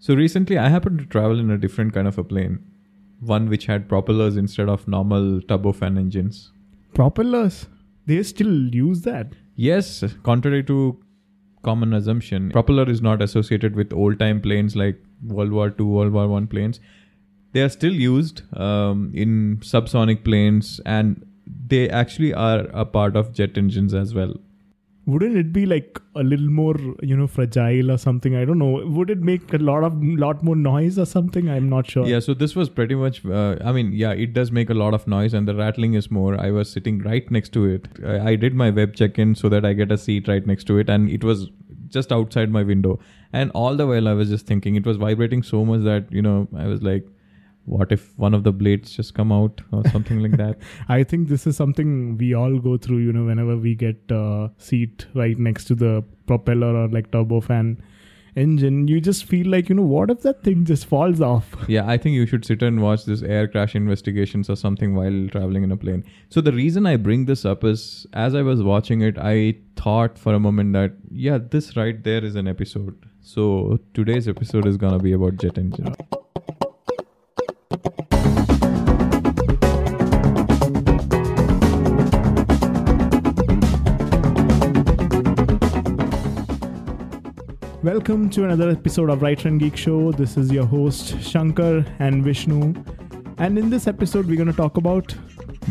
So recently, I happened to travel in a different kind of a plane, one which had propellers instead of normal turbofan engines. Propellers. They still use that. Yes, contrary to common assumption, propeller is not associated with old-time planes like World War II, World War One planes. They are still used um, in subsonic planes, and they actually are a part of jet engines as well. Wouldn't it be like a little more, you know, fragile or something? I don't know. Would it make a lot of lot more noise or something? I'm not sure. Yeah, so this was pretty much. Uh, I mean, yeah, it does make a lot of noise, and the rattling is more. I was sitting right next to it. I, I did my web check-in so that I get a seat right next to it, and it was just outside my window. And all the while, I was just thinking, it was vibrating so much that you know, I was like, what if one of the blades just come out or something like that I think this is something we all go through, you know, whenever we get a seat right next to the propeller or like turbofan engine. You just feel like, you know, what if that thing just falls off? yeah i think you should sit and watch this air crash investigations or something while traveling in a plane so the reason i bring this up is as i was watching it i thought for a moment that yeah this right there is an episode so today's episode is gonna be about jet engine Welcome to another episode of Writer and Geek Show. This is your host Shankar and Vishnu. And in this episode, we're going to talk about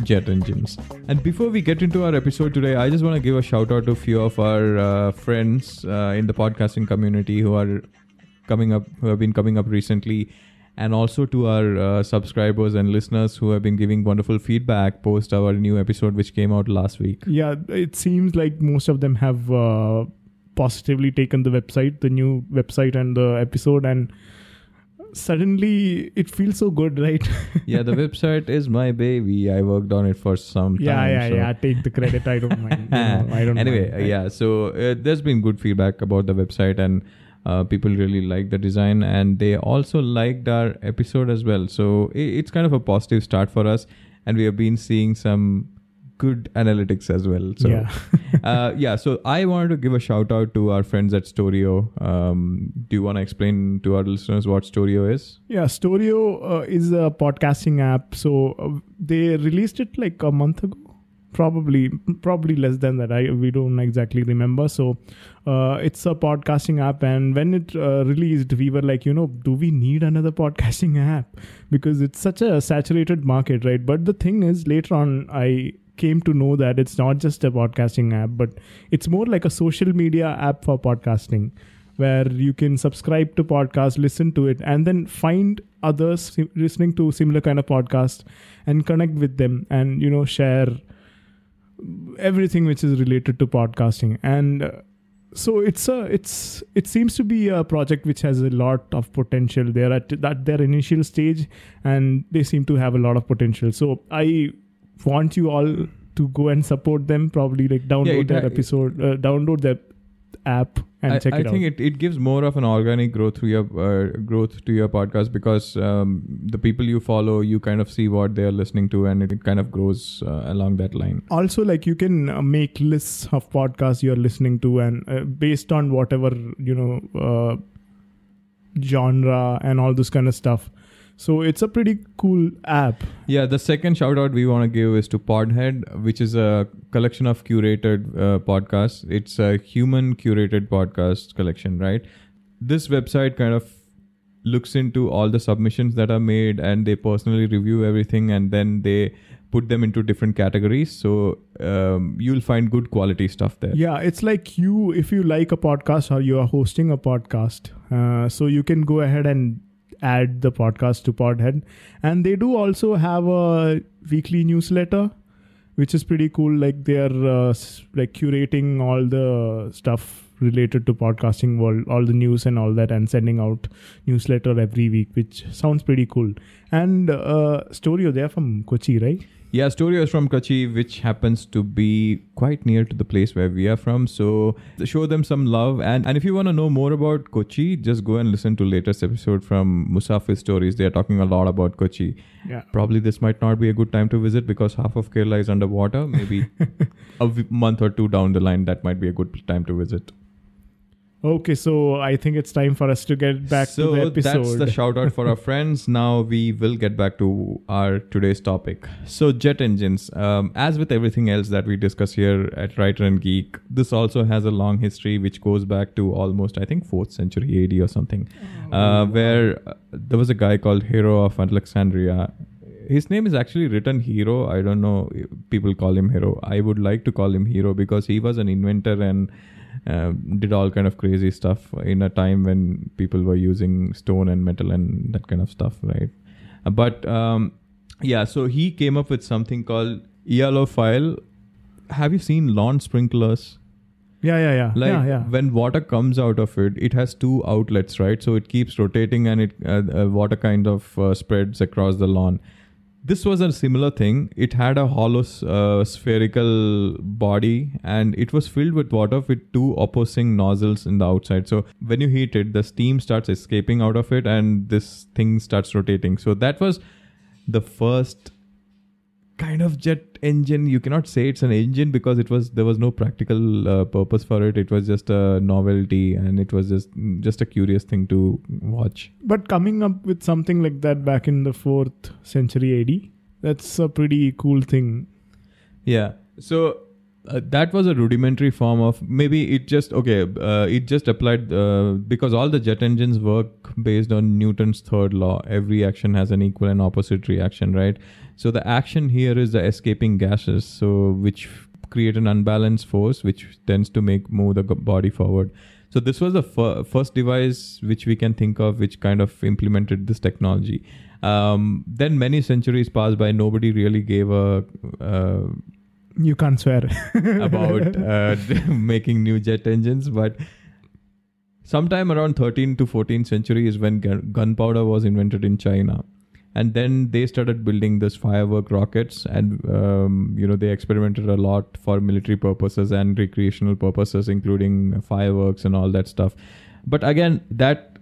jet engines. And before we get into our episode today, I just want to give a shout out to a few of our uh, friends uh, in the podcasting community who are coming up, who have been coming up recently, and also to our uh, subscribers and listeners who have been giving wonderful feedback post our new episode, which came out last week. yeah, it seems like most of them have uh, positively taken the website, the new website, and the episode, and suddenly it feels so good, right? yeah, the website is my baby. I worked on it for some yeah, time. yeah, so- yeah. Take the credit. I don't mind. you know, I don't. anyway, mind. yeah. So uh, there's been good feedback about the website, and uh, people really like the design, and they also liked our episode as well. So i it's kind of a positive start for us, and we have been seeing some good analytics as well. So yeah. uh, yeah. So I wanted to give a shout out to our friends at Storio. Um, do you want to explain to our listeners what Storio is? Yeah, Storio uh, is a podcasting app. So uh, they released it like a month ago, probably probably less than that. I we don't exactly remember. So uh, it's a podcasting app, and when it uh, released, we were like, you know, do we need another podcasting app? Because it's such a saturated market, right? But the thing is, later on, I came to know that it's not just a podcasting app, but it's more like a social media app for podcasting where you can subscribe to podcast listen to it and then find others listening to similar kind of podcast and connect with them and you know share everything which is related to podcasting. And uh, so it's a it's it seems to be a project which has a lot of potential. They're at that their initial stage and they seem to have a lot of potential. So i want you all to go and support them probably like download it their episode uh, download their app and I, check I it out. I think it, it gives more of an organic growth to your uh, growth to your podcast because um, the people you follow you kind of see what they are listening to and it kind of grows uh, along that line. Also like you can uh, make lists of podcasts you're listening to and uh, based on whatever you know uh, genre and all this kind of stuff so it's a pretty cool app. Yeah the second shout out we want to give is to podhead which is a collection of curated uh, podcasts. It's a human curated podcast collection right? This website kind of looks into all the submissions that are made and they personally review everything and then they put them into different categories. So um, you'll find good quality stuff there. Yeah it's like you if you like a podcast or you are hosting a podcast uh, so you can go ahead and add the podcast to podhead. And they do also have a weekly newsletter which is pretty cool. Like they're uh, like curating all the stuff related to podcasting world all the news and all that and sending out newsletter every week which sounds pretty cool. And uh, storio they're from kochi right Yeah, Storio is from Kochi, which happens to be quite near to the place where we are from. So show them some love. And, and if you want to know more about Kochi, just go and listen to latest episode from Musafir Stories. They are talking a lot about Kochi. yeah Probably this might not be a good time to visit because half of Kerala is underwater. Maybe a month or two down the line, that might be a good time to visit. Okay, so I think it's time for us to get back so to the episode. So that's the shout out for our friends. Now we will get back to our today's topic. So jet engines. Um, as with everything else that we discuss here at Writer and Geek, this also has a long history which goes back to almost I think fourth century AD or something, uh, where uh, there was a guy called Hero of Alexandria. His name is actually written Hero. I don't know. People call him Hero. I would like to call him Hero because he was an inventor and uh, did all kind of crazy stuff in a time when people were using stone and metal and that kind of stuff, right? Uh, but um, yeah, so he came up with something called aeolipile. Have you seen lawn sprinklers? yeah, yeah, yeah, Like yeah, yeah. when water comes out of it, it has two outlets, right? So it keeps rotating and it uh, uh, water kind of uh, spreads across the lawn. This was a similar thing. It had a hollow uh, spherical body and it was filled with water with two opposing nozzles in the outside. So when you heat it, the steam starts escaping out of it and this thing starts rotating. So that was the first kind of jet engine. You cannot say it's an engine because it was there was no practical uh, purpose for it. It was just a novelty and it was just just a curious thing to watch. But coming up with something like that back in the fourth century AD, that's a pretty cool thing. yeah. So uh, that was a rudimentary form of maybe it just okay uh, it just applied uh, because all the jet engines work based on newton's third law. Every action has an equal and opposite reaction right so the action here is the escaping gases so which create an unbalanced force which tends to make move the body forward. So this was the fir- first device which we can think of which kind of implemented this technology. Um, then many centuries passed by nobody really gave a uh, You can't swear. about uh, making new jet engines but sometime around 13 to 14th century is when gunpowder was invented in china and then they started building this firework rockets and um, you know they experimented a lot for military purposes and recreational purposes including fireworks and all that stuff. But again that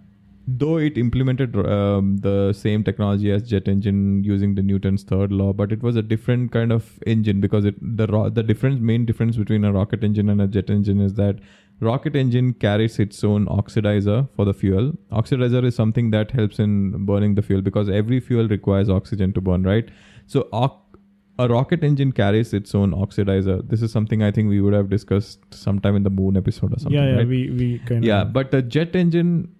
though it implemented um, the same technology as jet engine using the newton's third law but it was a different kind of engine because it the ro- the difference main difference between a rocket engine and a jet engine is that rocket engine carries its own oxidizer for the fuel. Oxidizer is something that helps in burning the fuel because every fuel requires oxygen to burn right? So a rocket engine carries its own oxidizer. This is something i think we would have discussed sometime in the moon episode or something yeah, yeah, right? we we kind yeah of but the jet engine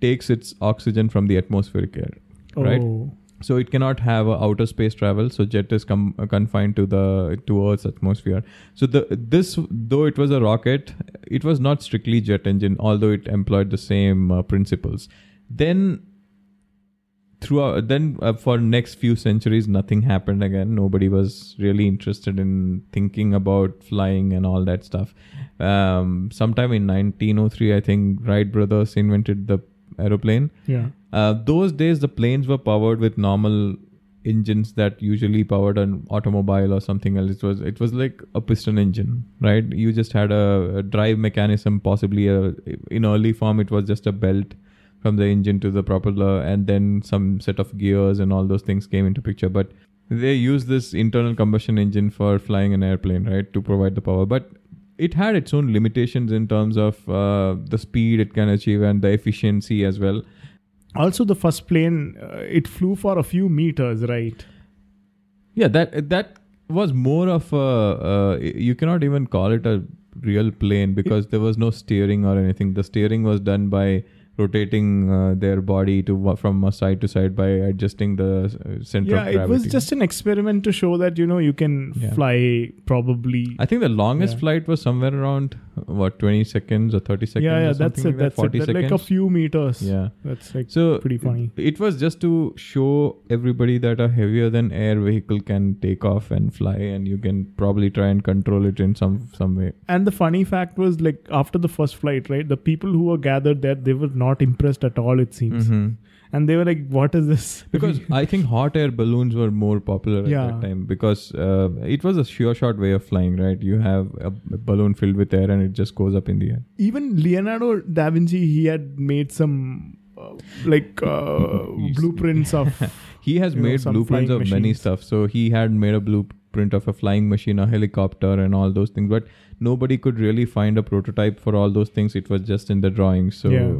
takes its oxygen from the atmospheric air right? Oh, so it cannot have outer space travel so jet is com- confined to the to earth's atmosphere. So the this though it was a rocket it was not strictly jet engine although it employed the same uh, principles. Then throughout then uh, for next few centuries nothing happened again. Nobody was really interested in thinking about flying and all that stuff. Um, sometime in 1903 i think wright brothers invented the aeroplane. Yeah. Uh, those days, the planes were powered with normal engines that usually powered an automobile or something else. It was it was like a piston engine, right? You just had a, a drive mechanism, possibly a in early form. It was just a belt from the engine to the propeller, and then some set of gears and all those things came into picture. But they used this internal combustion engine for flying an airplane, right, to provide the power. But it had its own limitations in terms of uh, the speed it can achieve and the efficiency as well. Also, the first plane uh, it flew for a few meters, right? Yeah, that that was more of a. Uh, you cannot even call it a real plane because there was no steering or anything. The steering was done by rotating uh, their body to from side to side by adjusting the uh, center Yeah, of gravity. it was just an experiment to show that you know you can Yeah. fly probably. I think the longest Yeah. flight was somewhere around what twenty seconds or thirty seconds. yeah, yeah, or that's something it. Like that, That's Forty it. That, seconds. like a few meters. yeah. that's like So pretty funny. It was just to show everybody that a heavier than air vehicle can take off and fly, and you can probably try and control it in some some way. And the funny fact was, like after the first flight, right? The people who were gathered there, they were not impressed at all. It seems, Mhm. And they were like, "What is this?" Because I think hot air balloons were more popular at Yeah. that time because uh, it was a sure shot way of flying, right? You have a, balloon filled with air and it just goes up in the air. even Leonardo da Vinci, he had made some uh, like uh, blueprints of. He has You know, made blueprints of flying many stuff. So he had made a blueprint blueprint of a flying machine, a helicopter, and all those things. But nobody could really find a prototype for all those things. It was just in the drawings. So Yeah.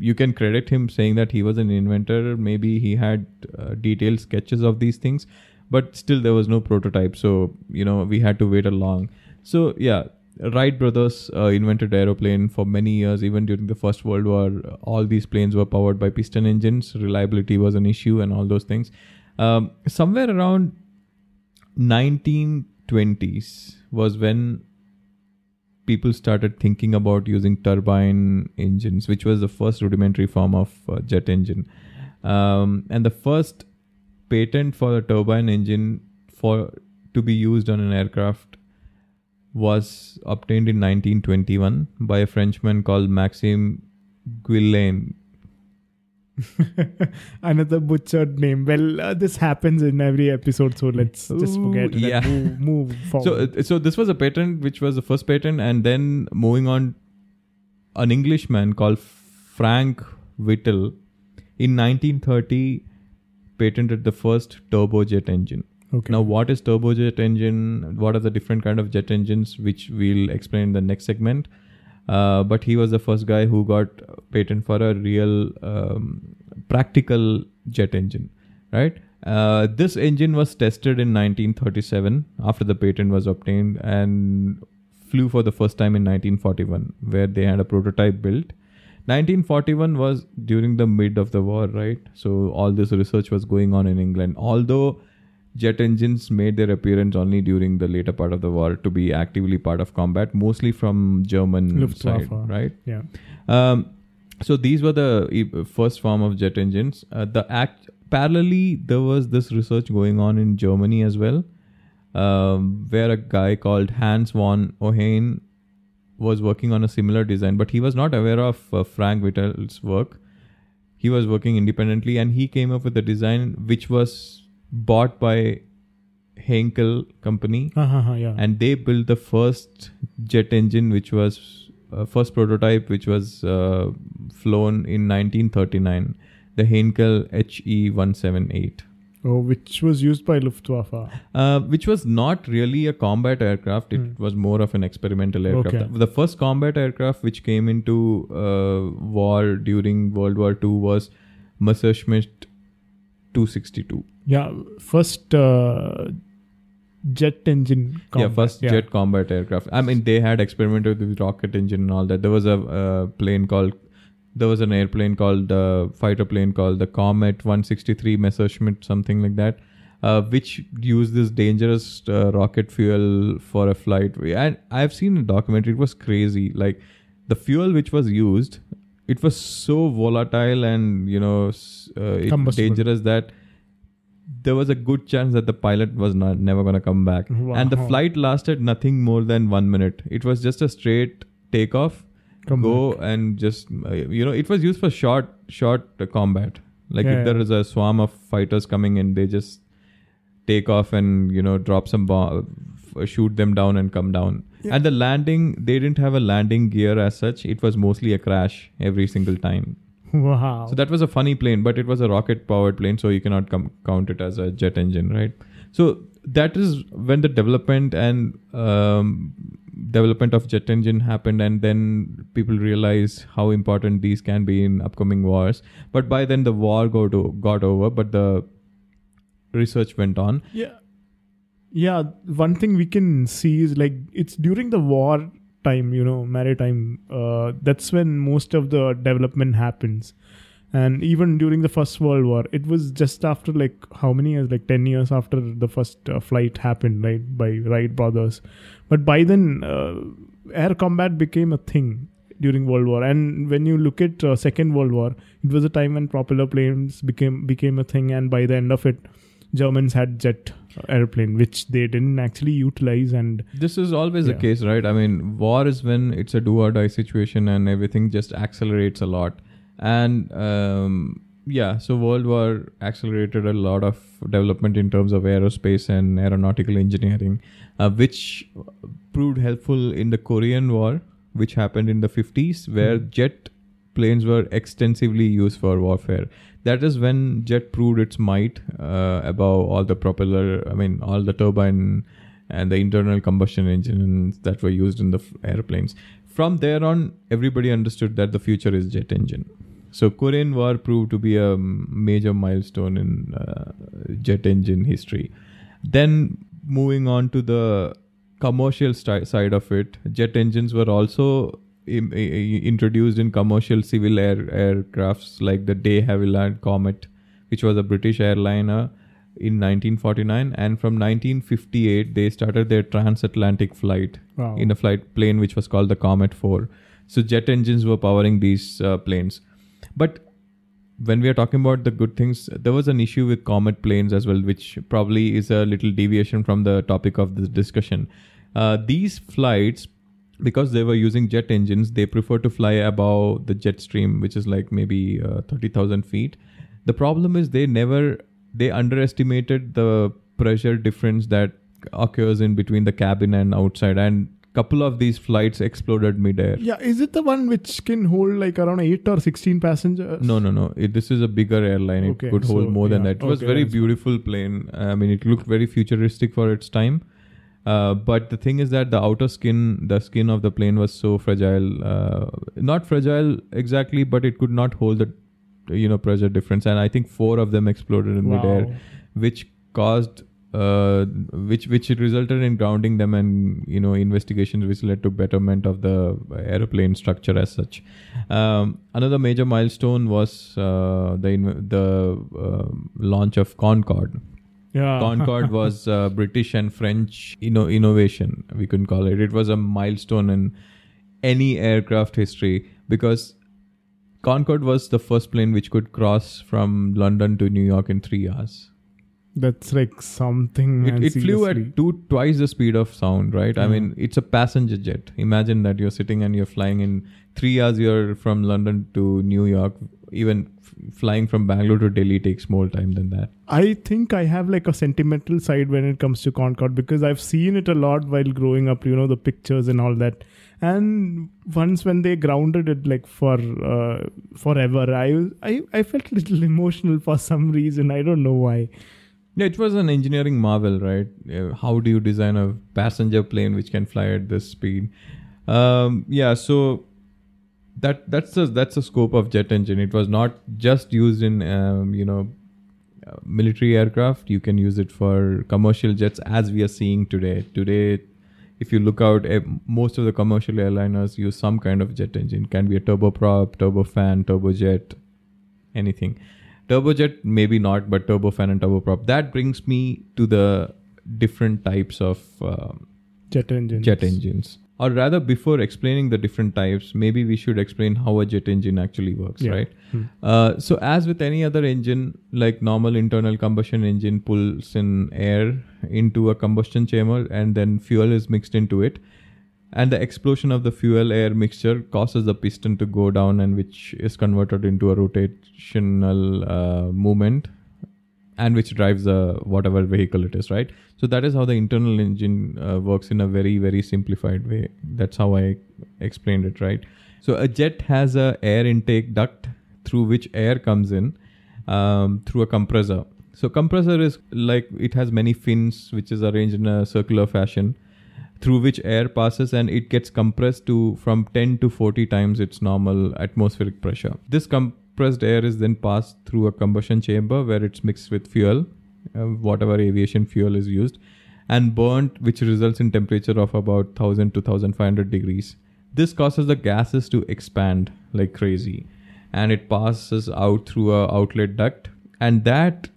You can credit him saying that he was an inventor. Maybe he had uh, detailed sketches of these things, but still there was no prototype. So you know we had to wait a long. So yeah, Wright brothers uh, invented aeroplane for many years. Even during the First World War, all these planes were powered by piston engines. Reliability was an issue, and all those things. Um, somewhere around 1920s was when people started thinking about using turbine engines, which was the first rudimentary form of uh, jet engine. Um, and the first patent for a turbine engine for to be used on an aircraft was obtained in 1921 by a Frenchman called Maxime Guillaume. Another butchered name. Well, uh, this happens in every episode, so let's just forget it yeah. and move, move So, forward. uh, so this was a patent which was the first patent, and then moving on, an Englishman called Frank Whittle in 1930 patented the first turbojet engine. okay. Now, what is turbojet engine? What are the different kind of jet engines, which we'll explain in the next segment. Uh, but he was the first guy who got patent for a real um, practical jet engine, right? Uh, this engine was tested in 1937 after the patent was obtained and flew for the first time in 1941, where they had a prototype built. 1941 was during the mid of the war, right? So all this research was going on in England. Although jet engines made their appearance only during the later part of the war to be actively part of combat, mostly from German Luftwaffe. side, right? yeah. Um, so these were the first form of jet engines. Uh, the act parallelly there was this research going on in Germany as well, um, where a guy called Hans von Ohain was working on a similar design, but he was not aware of uh, Frank Whittle's work. He was working independently, and he came up with a design which was bought by Heinkel company Uh-huh, yeah. and they built the first jet engine which was uh, first prototype which was uh, flown in 1939 the Heinkel HE 178 oh, which was used by Luftwaffe. uh, which was not really a combat aircraft it Hmm. was more of an experimental aircraft Okay. the, the first combat aircraft which came into uh, war during world war ii was Messerschmitt 262 Yeah, first uh, jet engine. yeah combat, first jet combat aircraft. I mean they had experimented with rocket engine and all that. There was a uh, plane called there was an airplane called the fighter plane called the comet 163 messerschmitt something like that uh, which used this dangerous uh, rocket fuel for a flight. And i've seen a documentary it was crazy. Like the fuel which was used it was so volatile and you know uh, dangerous that there was a good chance that the pilot was not never going to come back. And the flight lasted nothing more than one minute. It was just a straight takeoff. Come go and just uh, you know it was used for short short combat. Like Yeah, if there is a swarm of fighters coming in they just take off and you know drop some bomb shoot them down and come down. Yeah. and the landing they didn't have a landing gear as such. It was mostly a crash every single time Wow. so that was a funny plane, but it was a rocket powered plane, so you cannot com- count it as a jet engine, right? So that is when the development and um, development of jet engine happened, and then people realize how important these can be in upcoming wars. But by then the war got o- got over, but the research went on. Yeah. Yeah, one thing we can see is like it's during the war time, you know, maritime. Uh, that's when most of the development happens. And even during the First World War, it was just after like how many years? Like 10 years after the first uh, flight happened, right? By Wright brothers. But by then, uh, air combat became a thing during World War. And when you look at uh, Second World War, it was a time when propeller planes became became a thing. And by the end of it, Germans had jet airplane, which they didn't actually utilize. And This is always the case, right? I mean, war is when it's a do or die situation and everything just accelerates a lot. And um, yeah, so World War accelerated a lot of development in terms of aerospace and aeronautical engineering, uh, which proved helpful in the Korean War, which happened in the 50s, where jet planes were extensively used for warfare. That is when jet proved its might uh, above all the propeller, I mean, all the turbine and the internal combustion engines that were used in the f- airplanes. From there on, everybody understood that the future is jet engine. So Korean War proved to be a major milestone in uh, jet engine history. Then moving on to the commercial sti- side of it, jet engines were also im- i- i- introduced in commercial civil air aircrafts like the De Havilland Comet, which was a British airliner in 1949, and from 1958 they started their transatlantic flight Wow. in a flight plane which was called the Comet 4. So jet engines were powering these uh, planes. But when we are talking about the good things, there was an issue with Comet planes as well, which probably is a little deviation from the topic of this discussion. Uh, these flights, because they were using jet engines, they prefer to fly above the jet stream, which is like maybe uh, 30,000 feet. The problem is they never, they underestimated the pressure difference that occurs in between the cabin and outside. And couple of these flights exploded midair. Yeah, is it the one which can hold like around eight or sixteen passengers? No, no, no. It, this is a bigger airline. It Okay, could hold so, more than that. It was very beautiful plane. I mean, it looked very futuristic for its time. Uh, but the thing is that the outer skin, the skin of the plane was so fragile. Uh, not fragile exactly, but it could not hold the, you know, pressure difference. And I think four of them exploded in Wow. midair, which caused, uh, which which resulted in grounding them and you know investigations which led to betterment of the aeroplane structure as such. Um, another major milestone was uh, the the um launch of Concorde. Yeah. Concorde was uh, British and French inno- innovation. We can call it. It was a milestone in any aircraft history because Concorde was the first plane which could cross from London to New York in three hours. That's like something. It, it flew at two twice the speed of sound, right? I mean, it's a passenger jet. Imagine that you're sitting and you're flying in three hours. You're from London to New York. Even f- flying from Bangalore to Delhi takes more time than that. I think I have like a sentimental side when it comes to Concorde because I've seen it a lot while growing up, you know, the pictures and all that. And once when they grounded it like for uh, forever, I, I I felt a little emotional for some reason. I don't know why. Yeah, it was an engineering marvel, right? How do you design a passenger plane which can fly at this speed? Um, yeah, so that that's the that's the scope of jet engine. It was not just used in um, you know uh, military aircraft. You can use it for commercial jets, as we are seeing today. Today, if you look out, eh, most of the commercial airliners use some kind of jet engine. Can be a turboprop, turbofan, turbojet, anything. Turbojet, maybe not, but turbofan and turboprop. That brings me to the different types of um, Jet engine. jet engines. Or rather, before explaining the different types, maybe we should explain how a jet engine actually works, Yeah. right? Hmm. Uh, so, as with any other engine, like normal internal combustion engine pulls in air into a combustion chamber and then fuel is mixed into it. And the explosion of the fuel air mixture causes the piston to go down, and which is converted into a rotational uh, movement and which drives the whatever vehicle it is right? So that is how the internal engine uh, works in a very very simplified way. That's how i explained it right? So a jet has a air intake duct through which air comes in um, through a compressor. So compressor is like it has many fins which is arranged in a circular fashion through which air passes and it gets compressed to from 10 to 40 times its normal atmospheric pressure. This compressed air is then passed through a combustion chamber where it's mixed with fuel, uh, whatever aviation fuel is used, and burnt, which results in temperature of about 1000 to 1500 degrees. This causes the gases to expand like crazy and it passes out through a outlet duct and that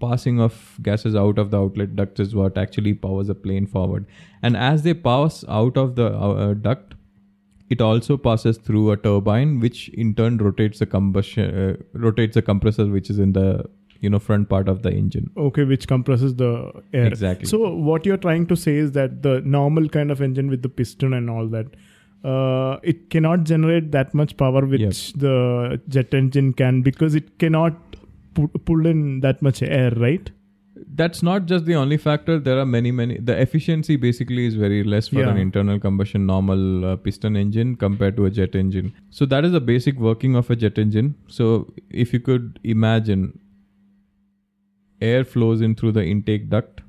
passing of gases out of the outlet duct is what actually powers the plane forward and as they pass out of the uh, duct it also passes through a turbine which in turn rotates the combustion uh, rotates the compressor which is in the you know front part of the engine Okay, which compresses the air. Exactly. So what you're trying to say is that the normal kind of engine with the piston and all that, uh, it cannot generate that much power which the jet engine can because it cannot pu- pull in that much air, right? That's not just the only factor. There are many, many. The efficiency basically is very less for Yeah. an internal combustion normal uh, piston engine compared to a jet engine. So that is the basic working of a jet engine. So if you could imagine, air flows in through the intake duct,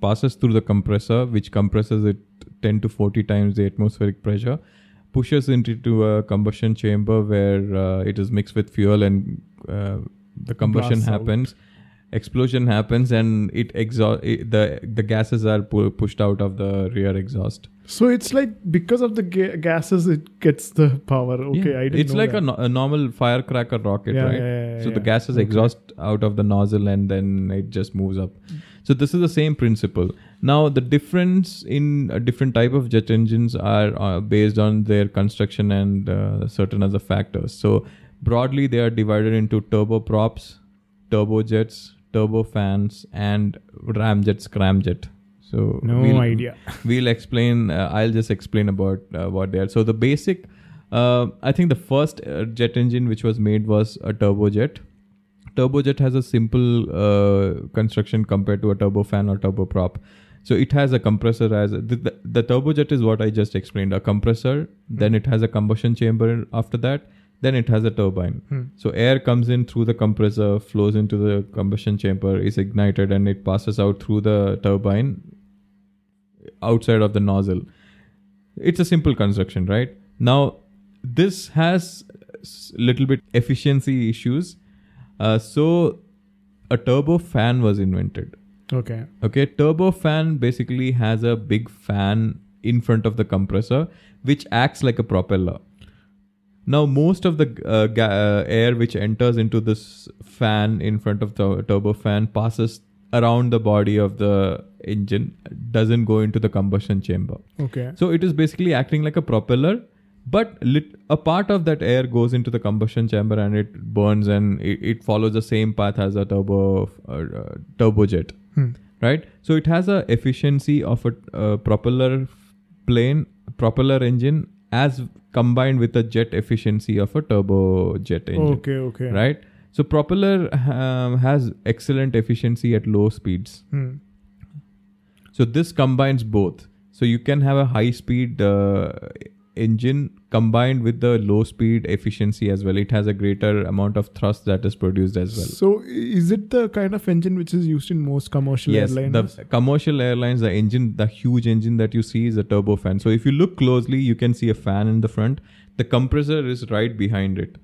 passes through the compressor, which compresses it 10 to 40 times the atmospheric pressure, pushes into a combustion chamber where uh, it is mixed with fuel and uh, the combustion happens. out. Explosion happens and it exhaust the the gases are pu- pushed out of the rear exhaust. So it's like because of the ga- gases, it gets the power. Okay, Yeah. I didn't It's like a, no- a normal firecracker rocket, Yeah, right? yeah, so the gases Okay. exhaust out of the nozzle and then it just moves up. So this is the same principle. Now the difference in a different type of jet engines are uh, based on their construction and uh, certain other factors. So broadly, they are divided into turboprops, turbojets, turbofans, and ramjets, scramjet. So no we'll- idea. we'll explain uh, i'll just explain about uh, what they are so the basic uh, i think the first uh, jet engine which was made was a turbojet turbojet has a simple uh, construction compared to a turbofan or turboprop so it has a compressor as the, the, the turbojet is what i just explained a compressor then it has a combustion chamber after that then it has a turbine Hmm. so air comes in through the compressor flows into the combustion chamber is ignited and it passes out through the turbine outside of the nozzle. It's a simple construction, right? Now, this has s- little bit efficiency issues. Uh, so, a turbo fan was invented. Okay. Okay, turbo fan basically has a big fan in front of the compressor, which acts like a propeller. Now, most of the uh, ga- uh, air which enters into this fan in front of the turbo fan passes around the body of the engine, doesn't go into the combustion chamber. Okay. So it is basically acting like a propeller, but lit- a part of that air goes into the combustion chamber and it burns and it, it follows the same path as a turbo uh, uh, turbojet, Hmm. right? So it has a efficiency of a uh, propeller plane, propeller engine as combined with the jet efficiency of a turbojet engine, Okay. Okay. right? So propeller um, has excellent efficiency at low speeds. Hmm. So this combines both. So you can have a high speed uh, engine combined with the low speed efficiency as well. It has a greater amount of thrust that is produced as well. So is it the kind of engine which is used in most commercial yes, airlines? the commercial airlines, the engine, the huge engine that you see is a turbofan. So if you look closely, you can see a fan in the front. The compressor is right behind it.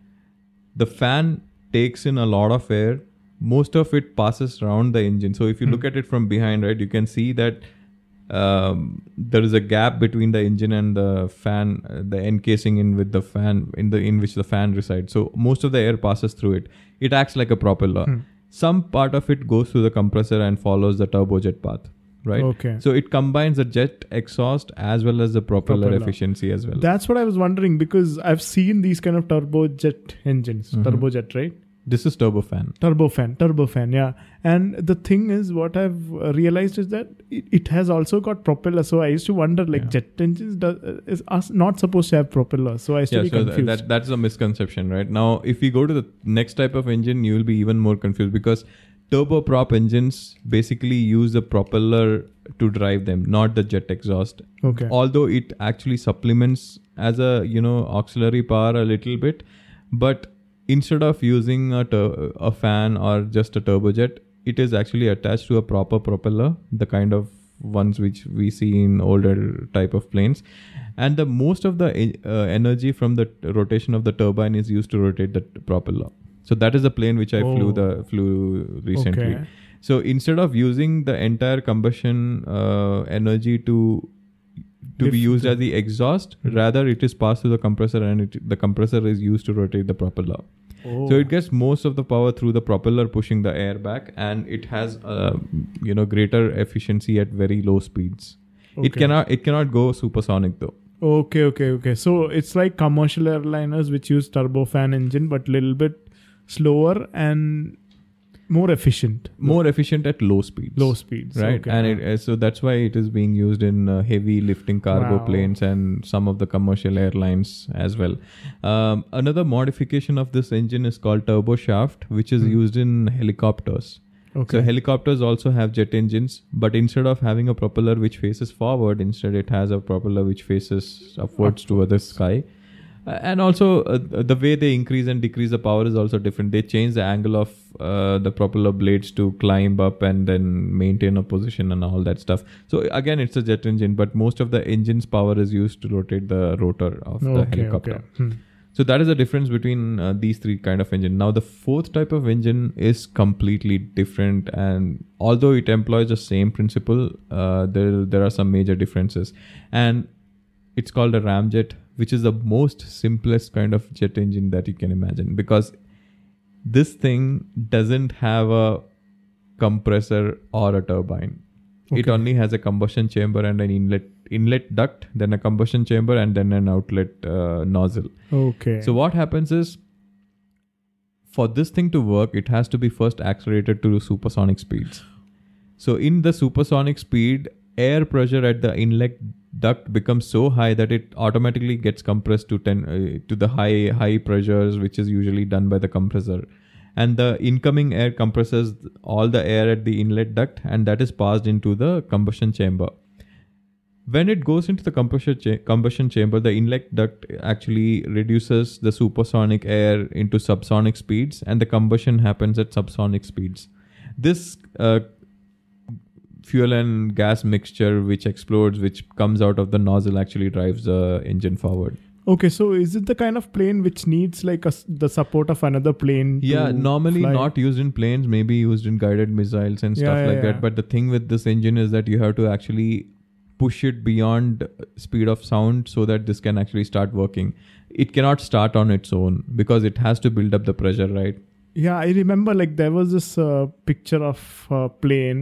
The fan takes in a lot of air. Most of it passes around the engine. So if you Hmm. look at it from behind, right, you can see that um, there is a gap between the engine and the fan, uh, the encasing in with the fan in the in which the fan resides. So most of the air passes through it. It acts like a propeller. Hmm. Some part of it goes through the compressor and follows the turbojet path, right? Okay. So it combines the jet exhaust as well as the propeller, Propeller. efficiency as well. That's what I was wondering because I've seen these kind of turbojet engines. Mhm. Turbojet, right? This is turbofan. Turbofan, turbofan, yeah. And the thing is, what I've uh, realized is that it, it has also got propeller. So I used to wonder, like Yeah. jet engines does, is us not supposed to have propeller. So I used to Yeah, be so confused. that that's a misconception, right? Now, if we go to the next type of engine, you will be even more confused because turboprop engines basically use the propeller to drive them, not the jet exhaust. okay. Although it actually supplements as a you know auxiliary power a little bit, but instead of using a tur- a fan or just a turbojet, it is actually attached to a proper propeller, the kind of ones which we see in older type of planes and the most of the uh, energy from the t- rotation of the turbine is used to rotate the t- propeller so that is the plane which i flew Oh. the flew recently Okay. so instead of using the entire combustion uh, energy to to be used as the exhaust. Rather it is passed through the compressor and it, the compressor is used to rotate the propeller. Oh. so it gets most of the power through the propeller pushing the air back and it has uh, you know greater efficiency at very low speeds. It cannot it cannot go supersonic though. Okay, okay, okay. So it's like commercial airliners which use turbofan engine, but little bit slower and more efficient. more efficient at low speeds low speeds. right Okay. and it, so that's why it is being used in uh, heavy lifting cargo Wow. planes and some of the commercial airlines as well um, another modification of this engine is called turbo shaft which is Hmm. used in helicopters Okay. So helicopters also have jet engines, but instead of having a propeller which faces forward, instead it has a propeller which faces upwards toward the sky. And also uh, the way they increase and decrease the power is also different. They change the angle of uh, the propeller blades to climb up and then maintain a position and all that stuff. So again, it's a jet engine, but most of the engine's power is used to rotate the rotor of the helicopter. okay. Hmm. So that is the difference between uh, these three kind of engine. Now the fourth type of engine is completely different, and although it employs the same principle, uh, there there are some major differences, and it's called a ramjet, which is the most simplest kind of jet engine that you can imagine because this thing doesn't have a compressor or a turbine. It only has a combustion chamber and an inlet inlet duct, then a combustion chamber, and then an outlet uh, nozzle. Okay. So what happens is for this thing to work, it has to be first accelerated to supersonic speeds. So in the supersonic speed, air pressure at the inlet duct becomes so high that it automatically gets compressed to 10 uh, to the high high pressures which is usually done by the compressor. And the incoming air compresses all the air at the inlet duct and that is passed into the combustion chamber. When it goes into the combustion, cha- combustion chamber the inlet duct actually reduces the supersonic air into subsonic speeds and the combustion happens at subsonic speeds. This uh, fuel and gas mixture which explodes which comes out of the nozzle actually drives the engine forward okay. So is it the kind of plane which needs like a the support of another plane? yeah normally fly? not used in planes maybe used in guided missiles and Yeah, stuff yeah, like yeah. that but the thing with this engine is that you have to actually push it beyond speed of sound so that this can actually start working it cannot start on its own because it has to build up the pressure right Yeah, I remember like there was this uh, picture of a plane,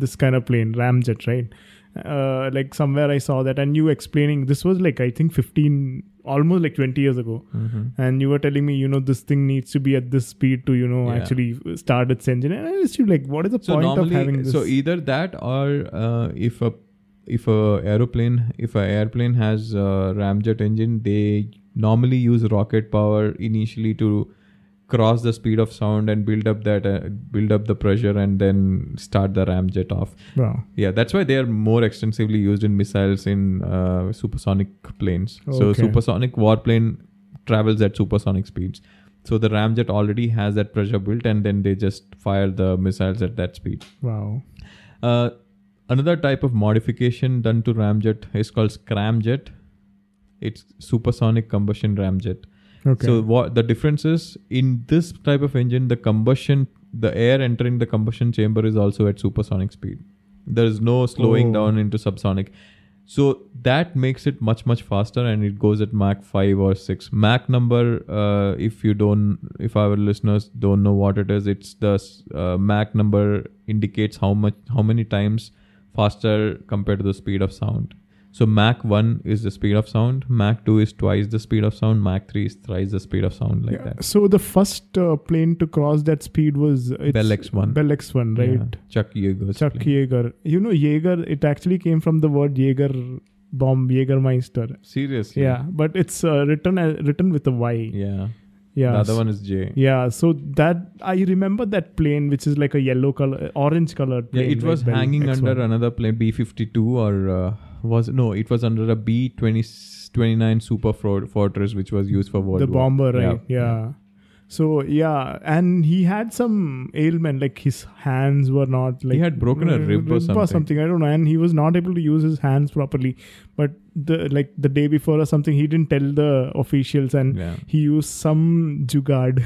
this kind of plane, Ramjet, right? Uh, like somewhere I saw that, and you explaining this was like I think 15, almost like 20 years ago, and you were telling me, you know, this thing needs to be at this speed to, you know, Yeah. actually start its engine. And I was like, what is the so point of having this? so either that or uh, if a if a aeroplane if a airplane has a ramjet engine they normally use rocket power initially to cross the speed of sound and build up that uh, build up the pressure and then start the ramjet off. Wow. yeah that's why they are more extensively used in missiles in uh, supersonic planes. So supersonic warplane travels at supersonic speeds. So the ramjet already has that pressure built and then they just fire the missiles at that speed. Wow. uh, another type of modification done to ramjet is called scramjet. It's supersonic combustion ramjet Okay. so what the difference is in this type of engine, the combustion, the air entering the combustion chamber is also at supersonic speed. There is no slowing Oh. down into subsonic. So that makes it much much faster, and it goes at Mach five or six. Mach number, uh, if you don't, if our listeners don't know what it is, it's the uh, Mach number indicates how much, how many times faster compared to the speed of sound. So Mach 1 is the speed of sound, Mach 2 is twice the speed of sound, Mach 3 is thrice the speed of sound, like Yeah, that. So the first uh, plane to cross that speed was it's Bell X1. Bell X1, right? Yeah. Chuck Yeager's Chuck plane. Yeager. You know, Jaeger, it actually came from the word Jaeger bomb, Jägermeister. Seriously? Yeah, but it's uh, written as, written with a Y. Yeah. Yeah. The other one is J. Yeah, so that I remember that plane, which is like a yellow color, orange colored Yeah, it was right, hanging X1. under another plane, B 52, or uh, was no, it was under a B 20, 29 Super Fortress, which was used for World the War. bomber, Yeah. right? Yeah. So yeah, and he had some ailment, like his hands were not like he had broken a uh, rib or something. Something I don't know, and he was not able to use his hands properly. But the like the day before or something, he didn't tell the officials, and Yeah. he used some jugad.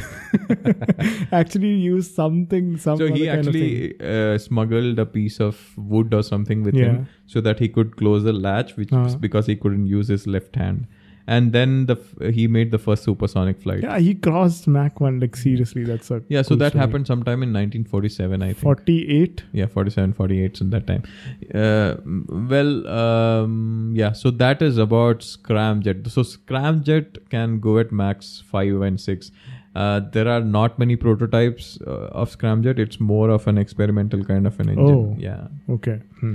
actually, used something. Some So he actually uh, smuggled a piece of wood or something with Yeah. him so that he could close the latch, which Uh-huh. was because he couldn't use his left hand. And then the f- he made the first supersonic flight. Yeah, he crossed Mach one. Like seriously, that's a Yeah, so cool that story. happened sometime in 1947, I think. Forty-eight. yeah 47 48 in that time uh, well um, yeah so that is about scramjet so scramjet can go at Mach 5 and 6 uh, there are not many prototypes uh, of scramjet it's more of an experimental kind of an engine Oh. yeah Okay. Hmm.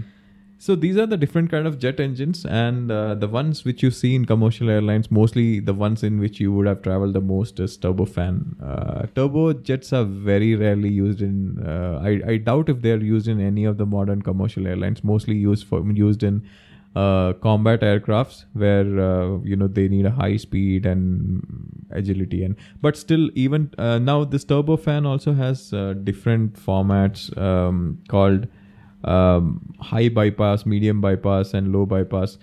So these are the different kind of jet engines, and uh, the ones which you see in commercial airlines, mostly the ones in which you would have traveled the most is turbofan. Uh, turbo jets are very rarely used in. Uh, I I doubt if they are used in any of the modern commercial airlines. Mostly used for used in uh, combat aircrafts where uh, you know they need a high speed and agility and but still even uh, now this turbofan also has uh, different formats um, called um, high bypass medium bypass and low bypass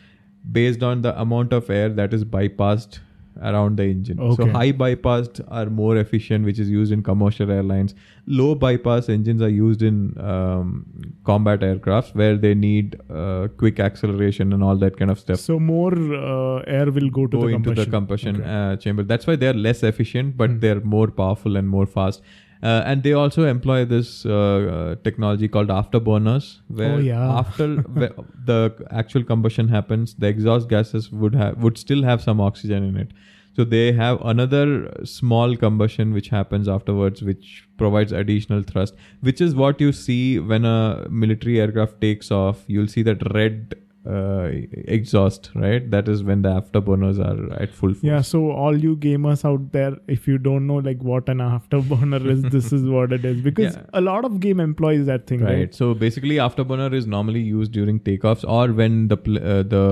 based on the amount of air that is bypassed around the engine. So high bypassed are more efficient which is used in commercial airlines. Low bypass engines are used in um, combat aircrafts where they need uh, quick acceleration and all that kind of stuff. So more uh, air will go to go the into the combustion. Okay. uh, chamber. That's why they're less efficient but Hmm. they're more powerful and more fast uh, and they also employ this uh, uh, technology called afterburners where Oh, yeah. after the actual combustion happens the exhaust gases would have would still have some oxygen in it so they have another small combustion which happens afterwards which provides additional thrust which is what you see when a military aircraft takes off you'll see that red uh, exhaust right that is when the afterburners are at full force Yeah, so all you gamers out there, if you don't know like what an afterburner is, this is what it is. Because Yeah. a lot of game employs that thing, right? right so basically afterburner is normally used during takeoffs or when the pl- uh, the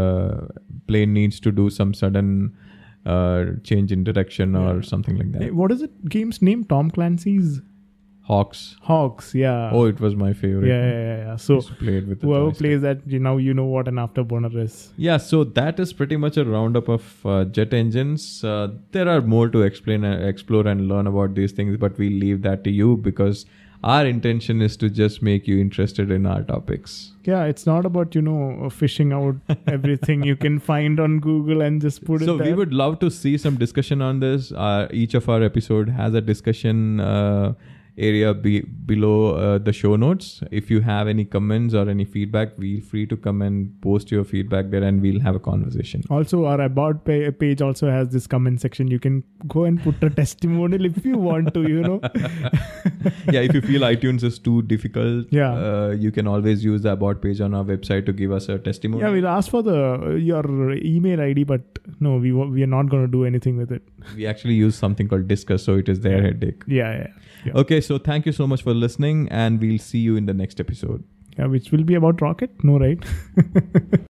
uh, plane needs to do some sudden uh, change in direction or something like that What is it? Game's name? Tom Clancy's HAWX HAWX. Yeah. oh it was my favorite yeah, yeah, yeah, yeah. So Used to play it with the whoever plays that, you know, you know what an afterburner is. Yeah, so that is pretty much a roundup of uh, jet engines. Uh, there are more to explain, uh, explore, and learn about these things, but we leave that to you because our intention is to just make you interested in our topics. Yeah, it's not about you know fishing out everything you can find on Google and just put so it. So, we would love to see some discussion on this. Uh, each of our episode has a discussion uh, area be- below uh, the show notes. If you have any comments or any feedback, feel free to come and post your feedback there, and we'll have a conversation. Also, our about pa- page also has this comment section. You can go and put a testimonial if you want to. You know. yeah, if you feel iTunes is too difficult, Yeah. uh, you can always use the about page on our website to give us a testimonial. Yeah, we'll ask for the your email ID, but no, we we are not going to do anything with it. we actually use something called Disqus, so it is their headache. Yeah, yeah, yeah. Okay, so thank you so much for listening, and we'll see you in the next episode. yeah which will be about rocket. No, right?